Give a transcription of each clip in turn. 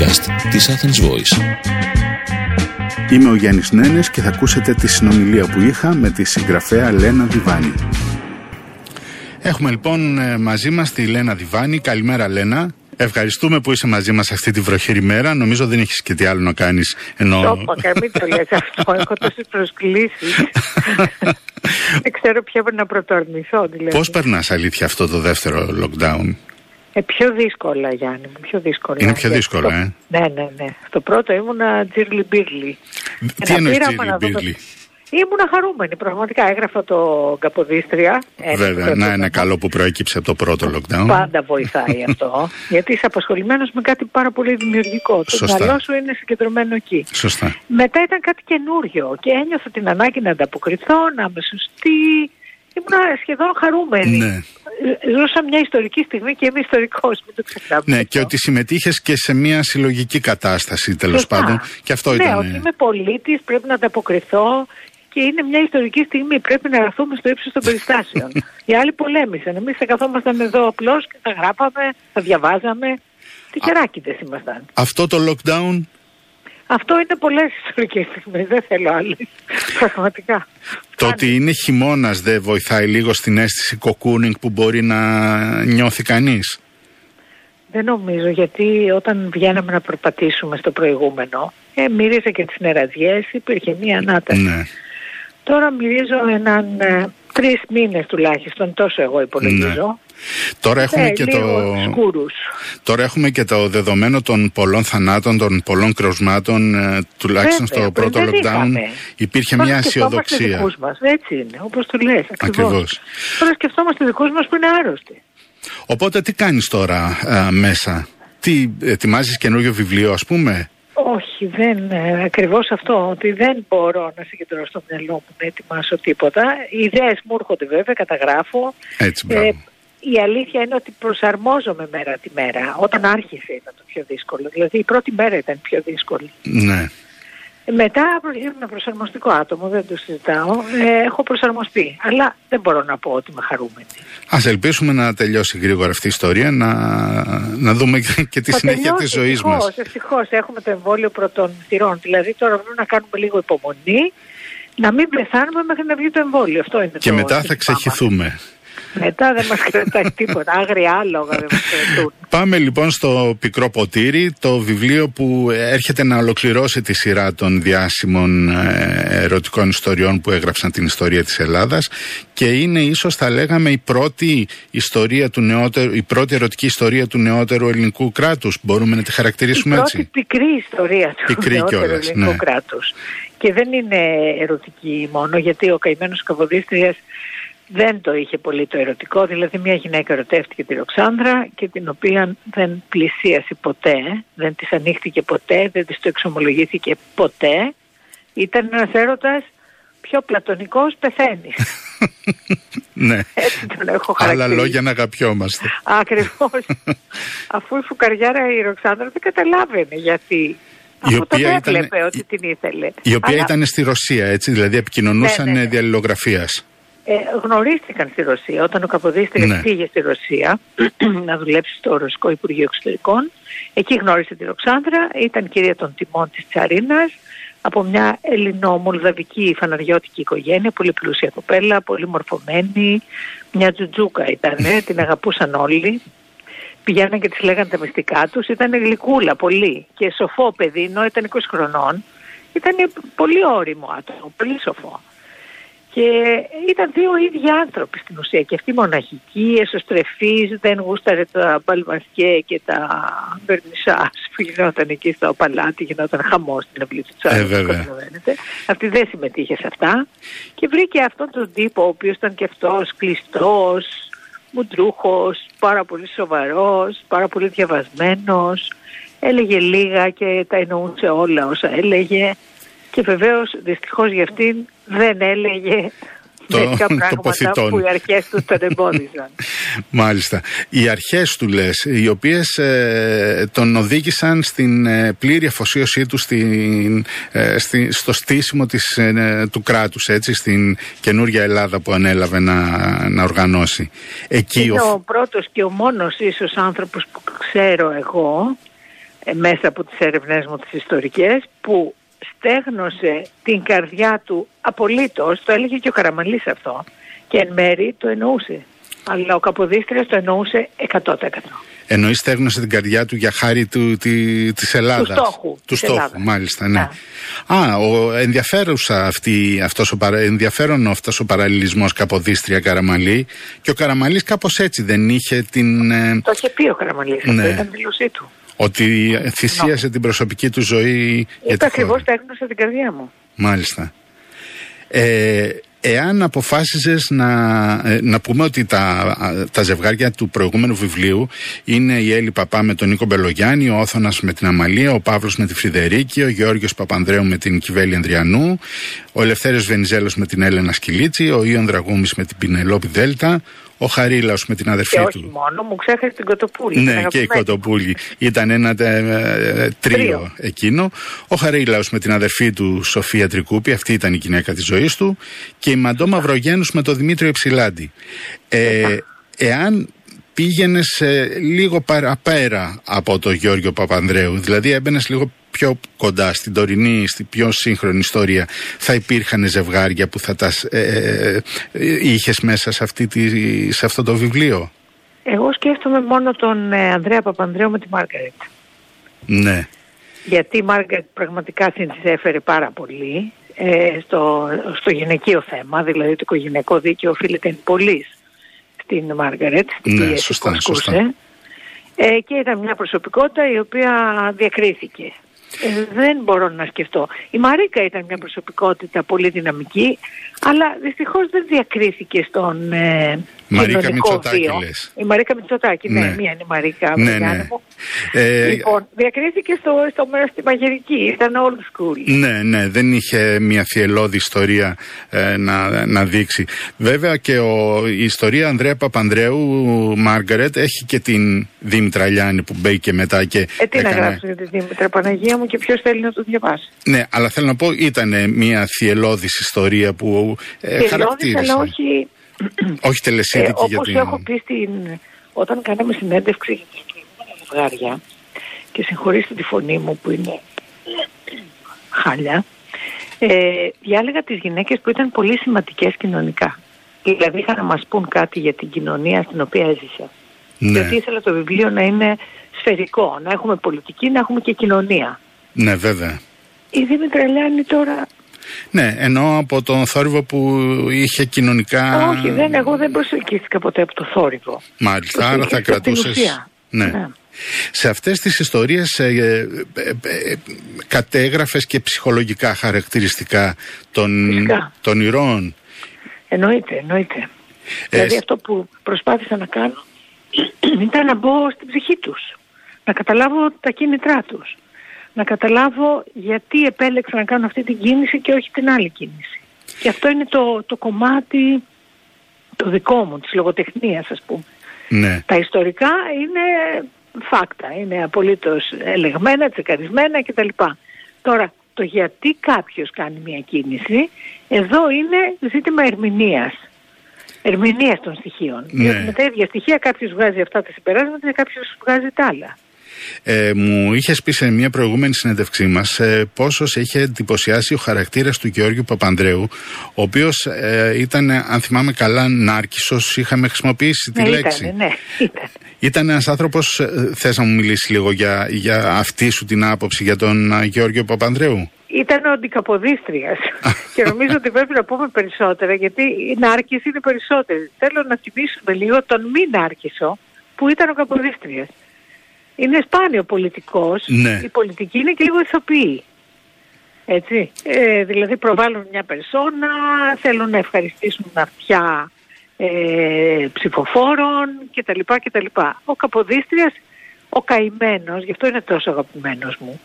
podcast της Athens Voice. Είμαι ο Γιάννης Νένες και θα ακούσετε τη συνομιλία που είχα με τη συγγραφέα Λένα Διβάνη. Έχουμε λοιπόν ε, μαζί μας τη Λένα Διβάνη. Καλημέρα Λένα. Ευχαριστούμε που είσαι μαζί μας αυτή τη βροχερή μέρα. Νομίζω δεν έχεις και τι άλλο να κάνεις. Ενώ... Το μην το λες αυτό. Έχω τόσες προσκλήσεις. δεν ξέρω ποια να πρωτοαρνηθώ. Δηλαδή. Πώς περνάς αλήθεια αυτό το δεύτερο lockdown; Ε, πιο δύσκολα, Γιάννη μου, πιο δύσκολα. Είναι πιο δύσκολο, ε; Ναι, ναι, ναι. Στο πρώτο ήμουνα τζίρλι μπίρλι. Τι εννοείς τζίρλι μπίρλι. Ήμουνα χαρούμενη, πραγματικά. Έγραφα το Καποδίστρια. Βέβαια, να είναι καλό που προέκυψε από το πρώτο lockdown. Πάντα βοηθάει αυτό. γιατί είσαι απασχολημένος με κάτι πάρα πολύ δημιουργικό. Το μυαλό σου είναι συγκεντρωμένο εκεί. Σωστά. Μετά ήταν κάτι καινούριο και ένιωθα την ανάγκη να ανταποκριθώ, να είμαι σωστή. Ήμουν σχεδόν χαρούμενη. Ναι. Ζούσα μια ιστορική στιγμή και είμαι ιστορικός, μην το ξεχνάμε. Ναι, και ότι συμμετείχες και σε μια συλλογική κατάσταση τέλος πάντων. Και αυτό ναι, ήταν. ότι είμαι πολίτης, πρέπει να ανταποκριθώ και είναι μια ιστορική στιγμή. Πρέπει να έρθουμε στο ύψος των περιστάσεων. Οι άλλοι πολέμησαν. Εμείς θα καθόμασταν εδώ απλώς και θα γράπαμε, θα διαβάζαμε. Τι χεράκιδε ήμασταν. Αυτό το lockdown αυτό είναι πολλές ιστορικές στιγμές. Δεν θέλω άλλες. Πραγματικά. Το ότι είναι χειμώνας δεν βοηθάει λίγο στην αίσθηση κοκούνινγκ που μπορεί να νιώθει κανείς; Δεν νομίζω, γιατί όταν βγαίναμε να περπατήσουμε στο προηγούμενο, ε, μύριζε και τις νεραδιές, υπήρχε μία ανάταση. Ναι. Τώρα μυρίζω έναν ε, τρεις μήνες τουλάχιστον, τόσο εγώ υπολογίζω. Ναι. Τώρα έχουμε, ε, και το... Τώρα έχουμε και το δεδομένο των πολλών θανάτων, των πολλών κροσμάτων, ε, τουλάχιστον στο πρώτο lockdown. Υπήρχε μια αισιοδοξία. Μας. Έτσι είναι, όπως το λες. Ακριβώς. Τώρα σκεφτόμαστε δικούς μας που είναι άρρωστοι. Οπότε τι κάνεις τώρα μέσα, τι ετοιμάζεις καινούριο βιβλίο ας πούμε; Όχι, δεν, ε, ακριβώς αυτό, ότι δεν μπορώ να συγκεντρώσω στο μυαλό μου να ετοιμάσω τίποτα. Οι ιδέες μου έρχονται βέβαια, καταγράφω. Έτσι, ε, η αλήθεια είναι ότι προσαρμόζομαι μέρα τη μέρα. Όταν άρχισε ήταν το πιο δύσκολο. Δηλαδή η πρώτη μέρα ήταν πιο δύσκολη. Ναι. Μετά ένα προσαρμοστικό άτομο, δεν το συζητάω. Ε, έχω προσαρμοστεί. Αλλά δεν μπορώ να πω ότι είμαι χαρούμενη. Α ελπίσουμε να τελειώσει γρήγορα αυτή η ιστορία, να, να δούμε και τη συνέχεια της ζωής μας. Ευτυχώς, έχουμε το εμβόλιο πρώτων θυρών. Δηλαδή τώρα πρέπει να κάνουμε λίγο υπομονή, να μην πεθάνουμε μέχρι να βγει το εμβόλιο. Αυτό είναι και μετά θα ξεχυθούμε. Μετά δεν μας κρατάει τίποτα, άγρια άλογα δεν μας κρατούν. Πάμε λοιπόν στο Πικρό Ποτήρι, το βιβλίο που έρχεται να ολοκληρώσει τη σειρά των διάσημων ε, ερωτικών ιστοριών που έγραψαν την ιστορία της Ελλάδας και είναι ίσως θα λέγαμε η πρώτη ιστορία του νεότερου, η πρώτη ερωτική ιστορία του νεότερου ελληνικού κράτους. Μπορούμε να τη χαρακτηρίσουμε έτσι. Η πρώτη πικρή ιστορία του πικρή νεότερου κιόλας, ελληνικού ναι. κράτους. Και δεν είναι ερωτική μόνο γιατί ο καημένος Καβοδίστριας δεν το είχε πολύ το ερωτικό, δηλαδή μια γυναίκα ερωτεύτηκε τη Ροξάνδρα και την οποία δεν πλησίασε ποτέ, δεν της ανοίχτηκε ποτέ, δεν της το εξομολογήθηκε ποτέ. Ήταν ένας έρωτας πιο πλατωνικός πεθαίνει. ναι. Έτσι τον έχω Άλλα λόγια να αγαπιόμαστε. Ακριβώς. Αφού η φουκαριάρα η Ροξάνδρα δεν καταλάβαινε γιατί η οποία ήταν, ότι την ήθελε. Η οποία ήταν στη Ρωσία, έτσι, δηλαδή επικοινωνούσαν ναι, ναι, ναι. διαλληλογραφίας ε, γνωρίστηκαν στη Ρωσία. Όταν ο Καποδίστρια ναι. πήγε στη Ρωσία να δουλέψει στο Ρωσικό Υπουργείο Εξωτερικών, εκεί γνώρισε τη Ροξάνδρα, ήταν κυρία των τιμών της Τσαρίνας, από μια ελληνομολδαβική φαναριώτικη οικογένεια, πολύ πλούσια κοπέλα, πολύ μορφωμένη, μια τζουτζούκα ήταν, την αγαπούσαν όλοι. Πηγαίναν και τις λέγανε τα μυστικά τους, ήταν γλυκούλα πολύ και σοφό παιδί, ενώ ήταν 20 χρονών. Ήταν πολύ όριμο άτομο, πολύ σοφό. Και ήταν δύο ίδιοι άνθρωποι στην ουσία και αυτή μοναχική, εσωστρεφής, δεν γούσταρε τα μπαλμασκέ και τα βερνισάς που γινόταν εκεί στο παλάτι, γινόταν χαμός στην αυλή του Τσάρου, ε, Αυτή δεν συμμετείχε σε αυτά. Και βρήκε αυτόν τον τύπο ο οποίος ήταν και αυτός κλειστός, μουντρούχος, πάρα πολύ σοβαρός, πάρα πολύ διαβασμένος, έλεγε λίγα και τα εννοούσε όλα όσα έλεγε και βεβαίως δυστυχώς για αυτήν δεν έλεγε το, τέτοια πράγματα που οι αρχές του τον εμπόδιζαν. Μάλιστα. Οι αρχές του λες, οι οποίες ε, τον οδήγησαν στην ε, πλήρη αφοσίωσή του στην, ε, στο στήσιμο της, του κράτους, έτσι, στην καινούργια Ελλάδα που ανέλαβε να, να οργανώσει. Εκεί Είναι ο... ο πρώτος και ο μόνος ίσως άνθρωπος που ξέρω εγώ ε, μέσα από τις έρευνές μου τις ιστορικές που στέγνωσε την καρδιά του απολύτως, το έλεγε και ο Καραμαλής αυτό και εν μέρη το εννοούσε. Αλλά ο Καποδίστριας το εννοούσε 100%. Εννοεί στέγνωσε την καρδιά του για χάρη του, τη, της Ελλάδας. Του στόχου. Του στόχου, μάλιστα, ναι. Α, ο, ενδιαφέρουσα αυτή, αυτός ο, ενδιαφέρον αυτός ο παραλληλισμός Καποδίστρια Καραμαλή και ο Καραμαλής κάπως έτσι δεν είχε την... Ε, το είχε πει ο Καραμαλής, ναι. αυτό ήταν δήλωσή του. Ότι θυσίασε την προσωπική του ζωή. Είπε ακριβώς στέγνωσε την καρδιά μου. Μάλιστα. Ε, Εάν αποφάσιζες να, ε, να πούμε ότι τα, τα ζευγάρια του προηγούμενου βιβλίου είναι η Έλλη Παπά με τον Νίκο Μπελογιάννη, ο Όθωνας με την Αμαλία, ο Παύλος με τη Φρυδερίκη, ο Γεώργιος Παπανδρέου με την Κιβέλη Ανδριανού, ο Ελευθέριος Βενιζέλος με την Έλενα Σκυλίτση, ο Ιων Δραγούμης με την Πινελόπη Δέλτα, ο Χαρίλαος με την αδερφή και του. Όχι μόνο, μου ξέχασε την Κοτοπούλη. Ναι, και η Κοτοπούλη. Ήταν ένα ε, ε, τρίο, τρίο, εκείνο. Ο Χαρίλαος με την αδερφή του Σοφία Τρικούπη, αυτή ήταν η γυναίκα της ζωής του. Και η Μαντό Μαυρογένους με τον Δημήτριο Υψηλάντη. Ε, εάν πήγαινες λίγο παραπέρα από τον Γιώργο Παπανδρέου, δηλαδή έμπαινες λίγο πιο κοντά στην τωρινή, στην πιο σύγχρονη ιστορία, θα υπήρχαν ζευγάρια που θα τας ε, ε, ε είχες μέσα σε, αυτή τη, σε αυτό το βιβλίο; Εγώ σκέφτομαι μόνο τον ε, Ανδρέα Παπανδρέου με τη Μάργαρετ. Ναι. Γιατί η Μάργαρετ πραγματικά συνεισέφερε πάρα πολύ ε, στο, στο γυναικείο θέμα, δηλαδή το οικογενειακό δίκαιο οφείλεται πολύ στην Μάργαρετ, στην ναι, σωστά, σωστά. Ε, και ήταν μια προσωπικότητα η οποία διακρίθηκε. Ε, δεν μπορώ να σκεφτώ. Η Μαρίκα ήταν μια προσωπικότητα πολύ δυναμική, αλλά δυστυχώς δεν διακρίθηκε στον ε, Μαρίκα Μητσοτάκη λες. Η Μαρίκα Μητσοτάκη, ναι, ναι μία είναι η Μαρίκα. Ναι, ναι. Ε, λοιπόν, διακρίθηκε στο, στο μέρος στη Μαγειρική, ήταν old school. Ναι, ναι, δεν είχε μια θυελώδη ιστορία ε, να, να δείξει. Βέβαια και ο, η ιστορία Ανδρέα Παπανδρέου, Μάργαρετ, έχει και την Δήμητρα Λιάννη που μπήκε μετά και Ε, τι έκανε... να γράψω για τη Δήμητρα Παναγία μου και ποιος θέλει να το διαβάσει; Ναι, αλλά θέλω να πω ήταν μια θυελώδης ιστορία που ε, χαρακτήρισε. αλλά όχι όχι τελεσίδικη ε, για την... έχω πει στην... όταν κάναμε συνέντευξη για τα ζευγάρια και συγχωρήστε τη φωνή μου που είναι χάλια, ε, διάλεγα τις γυναίκες που ήταν πολύ σημαντικές κοινωνικά. Δηλαδή είχαν να μας πούν κάτι για την κοινωνία στην οποία έζησα. Ναι. Γιατί ήθελα το βιβλίο να είναι σφαιρικό, να έχουμε πολιτική, να έχουμε και κοινωνία. Ναι, βέβαια. Η Δήμητρα Λιάννη τώρα ναι, ενώ από τον θόρυβο που είχε κοινωνικά. Όχι, δεν, εγώ δεν προσελκύστηκα ποτέ από το θόρυβο. Μάλιστα, άρα θα κρατούσε. Ναι. ναι. Σε αυτές τις ιστορίες ε, ε, ε, ε, κατέγραφες και ψυχολογικά χαρακτηριστικά των, των ηρώων. Εννοείται, εννοείται. Δηλαδή αυτό που προσπάθησα να κάνω ήταν να μπω στην ψυχή τους. Να καταλάβω τα κίνητρά τους να καταλάβω γιατί επέλεξα να κάνω αυτή την κίνηση και όχι την άλλη κίνηση. Και αυτό είναι το, το κομμάτι το δικό μου, της λογοτεχνίας ας πούμε. Ναι. Τα ιστορικά είναι facts, είναι απολύτως ελεγμένα, τσεκαρισμένα κτλ. Τώρα, το γιατί κάποιος κάνει μια κίνηση, εδώ είναι ζήτημα ερμηνείας. Ερμηνείας των στοιχείων. Ναι. Γιατί με τα ίδια στοιχεία κάποιος βγάζει αυτά τα συμπεράσματα και κάποιος βγάζει τα άλλα. Ε, μου είχες πει σε μια προηγούμενη συνέντευξή μας ε, πόσο σε είχε εντυπωσιάσει ο χαρακτήρας του Γεώργιου Παπανδρέου, ο οποίος ε, ήταν, αν θυμάμαι καλά, νάρκισος. Είχαμε χρησιμοποιήσει τη ναι, λέξη. Ήτανε, ναι, ήταν. Ήταν ένας άνθρωπος, ε, θες να μου μιλήσεις λίγο για, για αυτή σου την άποψη για τον ε, Γεώργιο Παπανδρέου; Ήταν ο αντικαποδίστριας. και νομίζω ότι πρέπει να πούμε περισσότερα, γιατί η νάρκηση είναι περισσότερη. Θέλω να θυμίσουμε λίγο τον μη νάρκισο που ήταν ο Καποδίστριας είναι σπάνιο πολιτικός. Ναι. Η πολιτική είναι και λίγο ηθοποιή. Έτσι. Ε, δηλαδή προβάλλουν μια περσόνα, θέλουν να ευχαριστήσουν αυτιά ε, ψηφοφόρων κτλ. κτλ. Ο Καποδίστριας, ο καημένος, γι' αυτό είναι τόσο αγαπημένος μου,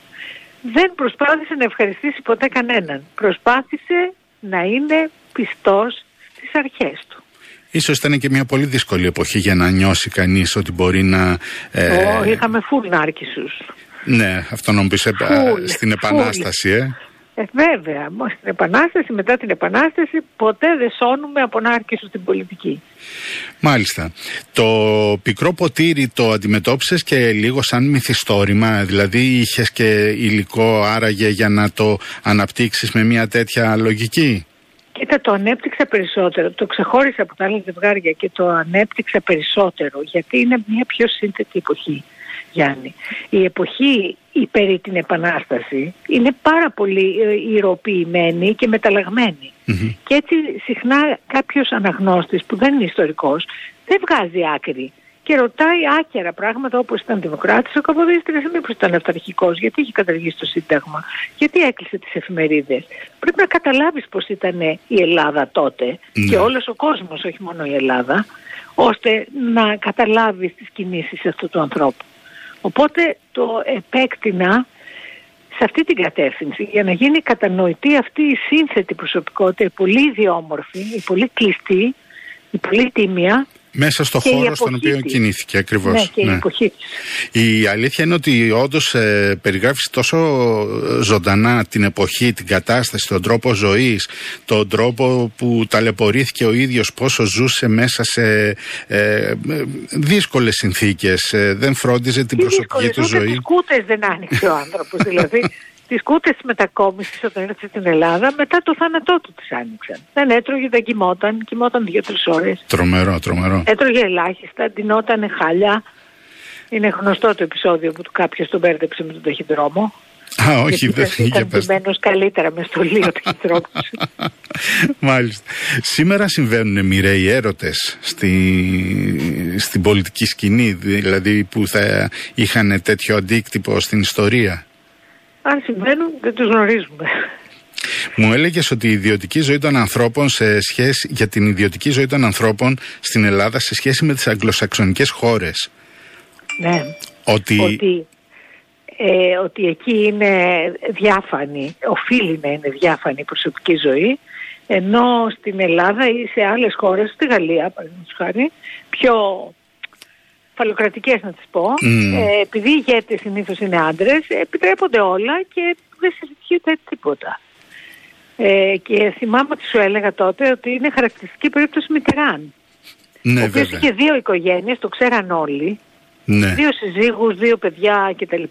δεν προσπάθησε να ευχαριστήσει ποτέ κανέναν. Προσπάθησε να είναι πιστός στις αρχές του. Ίσως ήταν και μια πολύ δύσκολη εποχή για να νιώσει κανείς ότι μπορεί να... Ε... Oh, είχαμε φουλ νάρκισους. Ναι, αυτό να μου πεις στην Επανάσταση, ε. Ε, βέβαια, στην Επανάσταση, μετά την Επανάσταση, ποτέ δεν σώνουμε από να άρχισουν στην πολιτική. Μάλιστα. Το πικρό ποτήρι το αντιμετώπισες και λίγο σαν μυθιστόρημα, δηλαδή είχες και υλικό άραγε για να το αναπτύξεις με μια τέτοια λογική; Κοίτα, το ανέπτυξα περισσότερο. Το ξεχώρισα από τα άλλα ζευγάρια και το ανέπτυξα περισσότερο γιατί είναι μια πιο σύνθετη εποχή. Γιάννη. Η εποχή υπέρ την Επανάσταση είναι πάρα πολύ ε, ηρωποιημένη και μεταλλαγμενη Και έτσι συχνά κάποιος αναγνώστης που δεν είναι ιστορικός δεν βγάζει άκρη και ρωτάει άκερα πράγματα όπως ήταν δημοκράτης ο Καποδίστρης μήπως ήταν αυταρχικός, γιατί είχε καταργήσει το Σύνταγμα, γιατί έκλεισε τις εφημερίδες. Πρέπει να καταλάβεις πως ήταν η Ελλάδα τότε ναι. και όλος ο κόσμος, όχι μόνο η Ελλάδα, ώστε να καταλάβεις τις κινήσεις αυτού του ανθρώπου. Οπότε το επέκτηνα σε αυτή την κατεύθυνση για να γίνει κατανοητή αυτή η σύνθετη προσωπικότητα, η πολύ ιδιόμορφη, η πολύ κλειστή, η πολύ τίμια μέσα στο χώρο στον οποίο της. κινήθηκε ακριβώς. Ναι, και ναι. η εποχή Η αλήθεια είναι ότι όντως ε, περιγράφεις τόσο ζωντανά την εποχή, την κατάσταση, τον τρόπο ζωής, τον τρόπο που ταλαιπωρήθηκε ο ίδιος, πόσο ζούσε μέσα σε ε, δύσκολες συνθήκες. Ε, δεν φρόντιζε την προσωπική του ζωή. Τι δεν άνοιξε ο άνθρωπος. δηλαδή τις κούτες της μετακόμισης όταν ήρθε στην Ελλάδα μετά το θάνατό του τις άνοιξαν. Δεν έτρωγε, δεν κοιμόταν, κοιμόταν δύο-τρεις ώρες. Τρομερό, τρομερό. Έτρωγε ελάχιστα, ντυνόταν χάλια. Είναι γνωστό το επεισόδιο που κάποιος τον μπέρδεψε με τον ταχυδρόμο. Α, όχι, δεν Ήταν ντυμένος καλύτερα μες στολή ο ταχυδρόμος. Μάλιστα. Σήμερα συμβαίνουν μοιραίοι έρωτες στη, στην πολιτική σκηνή, δηλαδή που θα είχαν τέτοιο αντίκτυπο στην ιστορία. Αν συμβαίνουν δεν τους γνωρίζουμε. Μου έλεγες ότι η ιδιωτική ζωή των ανθρώπων σε σχέση, για την ιδιωτική ζωή των ανθρώπων στην Ελλάδα σε σχέση με τις αγγλοσαξονικές χώρες. Ναι. Ότι... ότι, ε, ότι εκεί είναι διάφανη, οφείλει να είναι διάφανη η προσωπική ζωή, ενώ στην Ελλάδα ή σε άλλες χώρες, στη Γαλλία παραδείγματος χάρη, πιο φαλοκρατικές να τις πω, ε, επειδή οι ηγέτες συνήθως είναι άντρες, επιτρέπονται όλα και δεν συζητιούνται τίποτα. Ε, και θυμάμαι ότι σου έλεγα τότε ότι είναι χαρακτηριστική περίπτωση Μιτεράν. Ναι, ο οποίος είχε δύο οικογένειες, το ξέραν όλοι. Ναι. Δύο συζύγους, δύο παιδιά κτλ.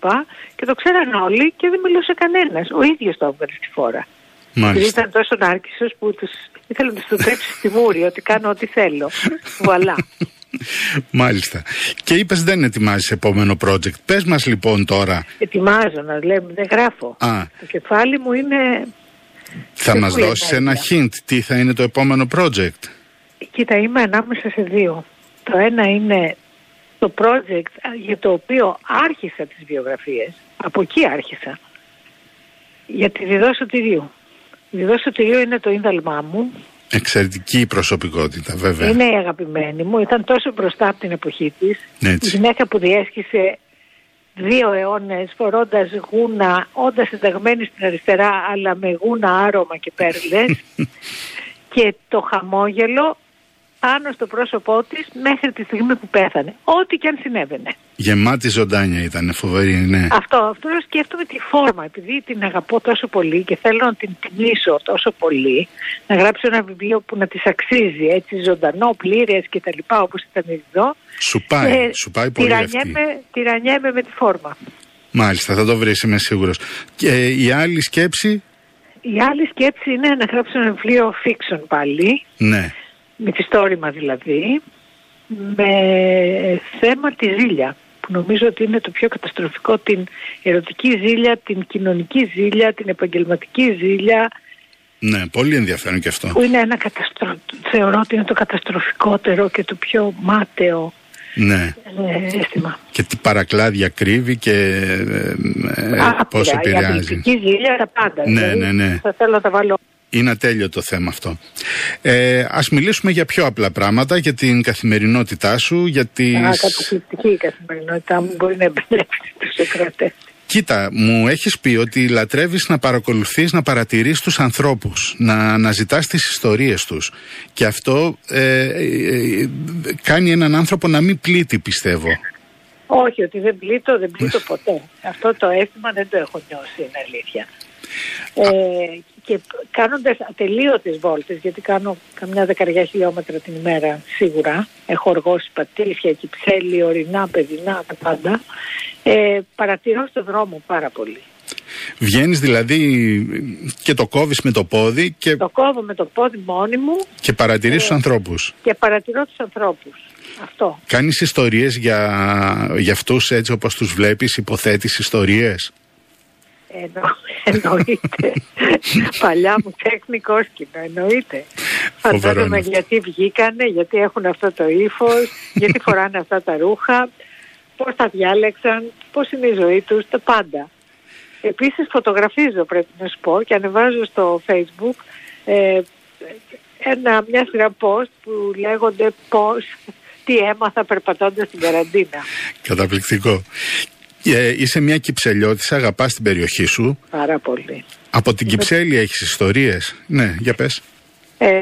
Και το ξέραν όλοι και δεν μιλούσε κανένας. Ο ίδιος το έβγαλε στη φόρα. Μάλιστα. ήταν τόσο νάρκισσος που τους, ήθελε να τους τρέψει στη μούρη ότι κάνω ό,τι θέλω. Βουαλά. Μάλιστα. Και είπες δεν ετοιμάζεις επόμενο project. Πες μας λοιπόν τώρα. Ετοιμάζω να λέμε, δεν γράφω. Α. Το κεφάλι μου είναι. Θα μας δώσεις ένα hint τι θα είναι το επόμενο project; Κοίτα, είμαι ανάμεσα σε δύο. Το ένα είναι το project για το οποίο άρχισα τις βιογραφίες. Από εκεί άρχισα. Για τη Διδό Σωτηρίου. Η Διδό Σωτηρίου είναι το ίνδαλμά μου Εξαιρετική προσωπικότητα, βέβαια. Είναι η αγαπημένη μου. Ήταν τόσο μπροστά από την εποχή της. Η γυναίκα που διέσχισε δύο αιώνες φορώντας γούνα, όντας συνταγμένη στην αριστερά, αλλά με γούνα άρωμα και πέρλες. και το χαμόγελο πάνω στο πρόσωπό της μέχρι τη στιγμή που πέθανε. Ό,τι και αν συνέβαινε. Γεμάτη ζωντάνια ήταν, φοβερή, ναι. Αυτό, αυτό σκέφτομαι τη φόρμα, επειδή την αγαπώ τόσο πολύ και θέλω να την τιμήσω τόσο πολύ, να γράψω ένα βιβλίο που να της αξίζει, έτσι ζωντανό, πλήρες και τα λοιπά, όπως ήταν εδώ. Σου πάει, ε, σου πάει πολύ τυρανιέμαι, αυτή. Τυρανιέμαι με τη φόρμα. Μάλιστα, θα το βρεις, είμαι σίγουρος. Και η άλλη σκέψη... Η άλλη σκέψη είναι να γράψω ένα βιβλίο fiction πάλι. Ναι μυθιστόρημα δηλαδή, με θέμα τη ζήλια που νομίζω ότι είναι το πιο καταστροφικό την ερωτική ζήλια, την κοινωνική ζήλια, την επαγγελματική ζήλια. Ναι, πολύ ενδιαφέρον και αυτό. Που είναι ένα καταστρο... θεωρώ ότι είναι το καταστροφικότερο και το πιο μάταιο ναι. Ε, αίσθημα. Και τι παρακλάδια κρύβει και ε, πώς επηρεάζει. Η ζήλια τα πάντα. Ναι, δηλαδή, ναι, ναι. Θα θέλω να τα βάλω είναι ατέλειο το θέμα αυτό. Ε, ας μιλήσουμε για πιο απλά πράγματα, για την καθημερινότητά σου, για τις... Α, καταπληκτική η καθημερινότητά μου μπορεί να εμπνεύσει τους εκκρατές. Κοίτα, μου έχεις πει ότι λατρεύεις να παρακολουθείς, να παρατηρείς τους ανθρώπους, να αναζητάς τις ιστορίες τους. Και αυτό ε, ε, κάνει έναν άνθρωπο να μην πλήττει, πιστεύω. Όχι, ότι δεν πλήττω, δεν πλήττω ποτέ. Αυτό το αίσθημα δεν το έχω νιώσει, είναι αλήθεια. Ε, και κάνοντας ατελείωτες βόλτες, γιατί κάνω καμιά δεκαριά χιλιόμετρα την ημέρα σίγουρα, έχω οργώσει πατήσια, κυψέλη, ορεινά, παιδινά, τα πάντα, ε, παρατηρώ στον δρόμο πάρα πολύ. Βγαίνεις δηλαδή και το κόβεις με το πόδι και... Το κόβω με το πόδι μόνη μου. Και παρατηρείς ε, τους ανθρώπους. Και παρατηρώ τους ανθρώπους. Αυτό. Κάνεις ιστορίες για, για αυτούς έτσι όπως τους βλέπεις, υποθέτεις ιστορίες; Εννο, εννοείται. Παλιά μου τέχνη κόσκινο, εννοείται. Φαντάζομαι γιατί βγήκανε, γιατί έχουν αυτό το ύφος, γιατί φοράνε αυτά τα ρούχα, πώς τα διάλεξαν, πώς είναι η ζωή τους, τα πάντα. Επίσης φωτογραφίζω πρέπει να σου πω και ανεβάζω στο facebook ε, ένα, μια σειρά post που λέγονται πώς, τι έμαθα περπατώντας στην καραντίνα. Καταπληκτικό. Ε, είσαι μια κυψελιώτησα, αγαπάς την περιοχή σου. Πάρα πολύ. Από την Κυψέλη έχεις ιστορίες. Ναι, για πες. Ε, ε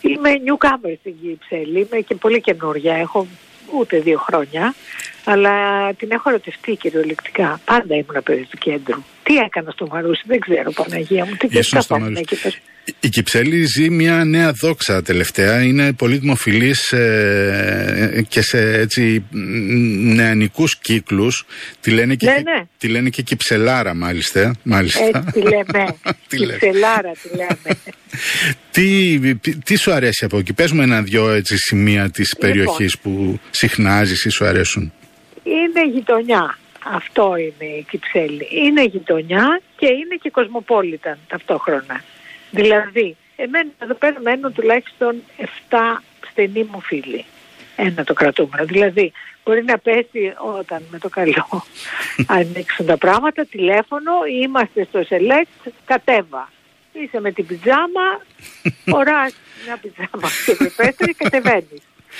είμαι newcomer στην Κυψέλη, είμαι και πολύ καινούργια. Έχω ούτε δύο χρόνια, αλλά την έχω ερωτευτεί κυριολεκτικά. Πάντα ήμουν παιδί του κέντρου. Τι έκανα στο Μαρούσι, δεν ξέρω Παναγία μου. Τι και η Κυψέλη ζει μια νέα δόξα τελευταία. Είναι πολύ δημοφιλής ε, και σε έτσι νεανικούς κύκλους. Τη λένε και, ναι, ναι. Τη λένε και Κυψελάρα μάλιστα. μάλιστα. Έτσι τη λέμε. Κυψελάρα τη λέμε. τι, τι σου αρέσει από εκεί; Πες μου ένα-δυο έτσι σημεία της λοιπόν, περιοχής που συχνάζεις ή σου αρέσουν. Είναι γειτονιά. Αυτό είναι η Κυψέλη. Είναι γειτονιά και είναι και κοσμοπόλιταν ταυτόχρονα. Δηλαδή, εμένα εδώ πέρα μένουν τουλάχιστον 7 στενοί μου φίλοι. Ένα το κρατούμενο. Δηλαδή, μπορεί να πέσει όταν με το καλό ανοίξουν τα πράγματα, τηλέφωνο, είμαστε στο select, κατέβα. Είσαι με την πιτζάμα, οράς μια πιτζάμα και προπέστερη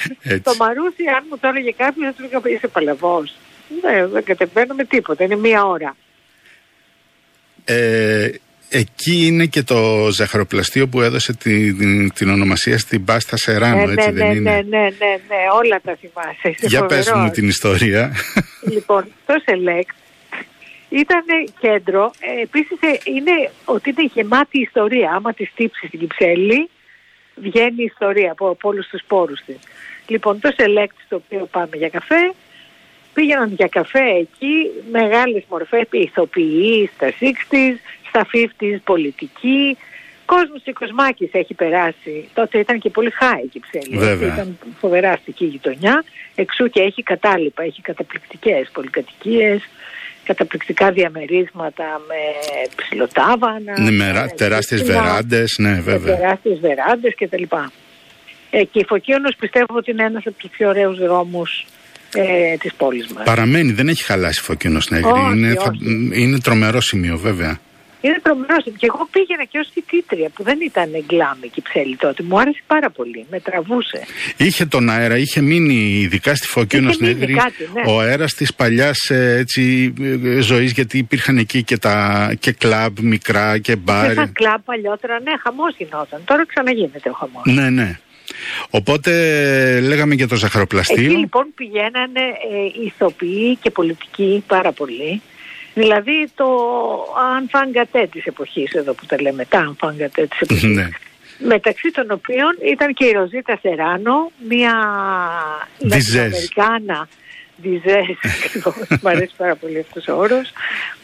και κατεβαίνεις. Το μαρούσι, αν μου το έλεγε κάποιος, θα του έλεγα είσαι παλαβός. Ναι, δεν κατεβαίνω με τίποτα, είναι μία ώρα. Ε, Εκεί είναι και το ζαχαροπλαστείο που έδωσε την, την, ονομασία στην Πάστα Σεράνο, ναι, έτσι ναι, δεν ναι, είναι; Ναι, ναι, ναι, ναι, όλα τα θυμάσαι. Για πες μου την ιστορία. Λοιπόν, το Select ήταν κέντρο, ε, επίσης ε, είναι ότι είναι γεμάτη ιστορία. Άμα τη τύψεις στην Κυψέλη, βγαίνει ιστορία από, από όλους τους πόρους της. Λοιπόν, το Select στο οποίο πάμε για καφέ, πήγαιναν για καφέ εκεί, μεγάλες μορφές, ηθοποιοί στα 60's, στα 50's, πολιτική. Κόσμος και Κοσμάκης έχει περάσει. Τότε ήταν και πολύ χάη η Κυψέλη. Ήταν φοβερά αστική γειτονιά. Εξού και έχει κατάλοιπα, έχει καταπληκτικές πολυκατοικίες καταπληκτικά διαμερίσματα με ψηλοτάβανα. Ναι, με τεράστιες βεράντες, ναι βέβαια. Με τεράστιες βεράντες κτλ. Ε, και η Φωκίωνος πιστεύω ότι είναι ένας από τους πιο ωραίους δρόμους ε, της πόλης μας. Παραμένει, δεν έχει χαλάσει Φωκίωνος Νέγρη. Είναι, είναι τρομερό σημείο βέβαια. Είναι τρομερό. Και εγώ πήγαινα και ως φοιτήτρια που δεν ήταν εγκλάμη Κυψέλη τότε. Μου άρεσε πάρα πολύ. Με τραβούσε. Είχε τον αέρα, είχε μείνει ειδικά στη Φωκίωνο Νέγρη ναι. ο αέρας της παλιάς ε, ζωής, γιατί υπήρχαν εκεί και, τα, και κλαμπ μικρά και μπάρ. Υπήρχαν κλαμπ παλιότερα, ναι, χαμός γινόταν. Τώρα ξαναγίνεται ο χαμός. Ναι, ναι. Οπότε λέγαμε για το ζαχαροπλαστείο. Εκεί λοιπόν πηγαίνανε ε, ηθοποιοί και πολιτικοί πάρα πολύ. Δηλαδή το ανφαγκατέ της εποχής εδώ που τα λέμε, τα ανφαγκατέ της εποχής. Ναι. Μεταξύ των οποίων ήταν και η Ροζίτα Σεράνο, μια Αμερικάνα Διζές, μου αρέσει πάρα πολύ αυτός ο όρος,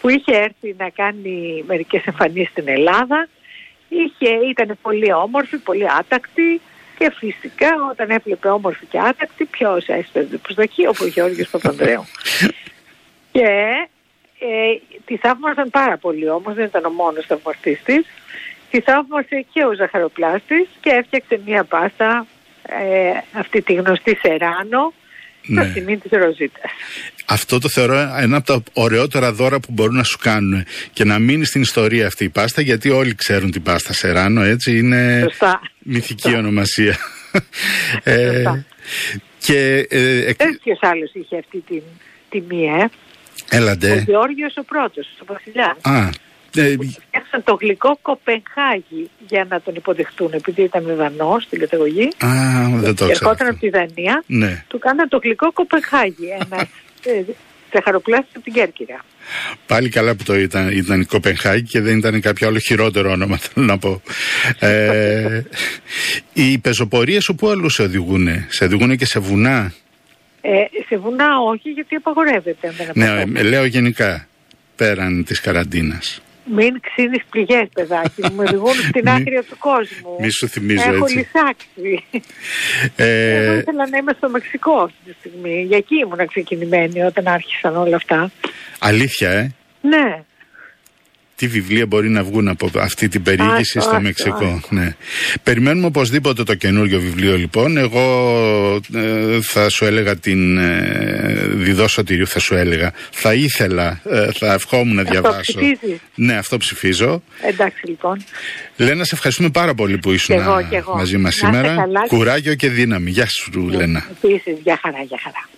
που είχε έρθει να κάνει μερικές εμφανίσεις στην Ελλάδα. Είχε, ήταν πολύ όμορφη, πολύ άτακτη και φυσικά όταν έβλεπε όμορφη και άτακτη, ποιος έσπευε προσδοκία, ο Γιώργος Παπανδρέου. και ε, τη θαύμασαν πάρα πολύ όμως, δεν ήταν ο μόνος θαυμαστής της. Τη θαύμασε και ο ζαχαροπλάστης και έφτιαξε μια πάστα, ε, αυτή τη γνωστή Σεράνο, ναι. στο σημείο της Ροζίτας. Αυτό το θεωρώ ένα από τα ωραιότερα δώρα που μπορούν να σου κάνουν και να μείνει στην ιστορία αυτή η πάστα γιατί όλοι ξέρουν την πάστα Σεράνο έτσι είναι Σωστά. Μυθική ονομασία. ε, και, ε, ε, ποιος άλλος είχε αυτή την τιμή ε. Έλατε. Ο Γεώργιος ο πρώτος, ο βασιλιάς. Α, ε, Έφτιαξαν το γλυκό Κοπενχάγη για να τον υποδεχτούν επειδή ήταν Δανό στην καταγωγή. Α, δεν το ξέρω. Ερχόταν από τη Δανία. Ναι. Του κάναν το γλυκό Κοπενχάγη. Ένα ε, ψεχαροπλάστη από την Κέρκυρα. Πάλι καλά που το ήταν, ήταν η Κοπενχάγη και δεν ήταν κάποιο άλλο χειρότερο όνομα, θέλω να πω. ε, οι πεζοπορίες σου πού αλλού σε οδηγούν, σε οδηγούν και σε βουνά; Ε, σε βουνά όχι, γιατί απαγορεύεται. Ναι, λέω γενικά, πέραν της καραντίνας. Μην ξύνεις πληγές παιδάκι μου, οδηγούν στην άκρη του κόσμου. Μη σου θυμίζω Έχω έτσι. λυσάξει. Ε... Εγώ ήθελα να είμαι στο Μεξικό αυτή τη στιγμή. Για εκεί ήμουν ξεκινημένη όταν άρχισαν όλα αυτά. Αλήθεια, ε; Ναι τι βιβλία μπορεί να βγουν από αυτή την περιήγηση στο Μεξικό. Ναι. Περιμένουμε οπωσδήποτε το καινούριο βιβλίο λοιπόν. Εγώ ε, θα σου έλεγα την ε, διδόσωτηρίου, θα σου έλεγα. Θα ήθελα, ε, θα ευχόμουν να διαβάσω. Αυτό ψηφίζεις; Ναι, αυτό ψηφίζω. Εντάξει λοιπόν. Λένα, σε ευχαριστούμε πάρα πολύ που ήσουν εγώ, εγώ. μαζί μας σήμερα. Κουράγιο και δύναμη. Γεια σου, Λένα. Επίσης, για χαρά, για χαρά.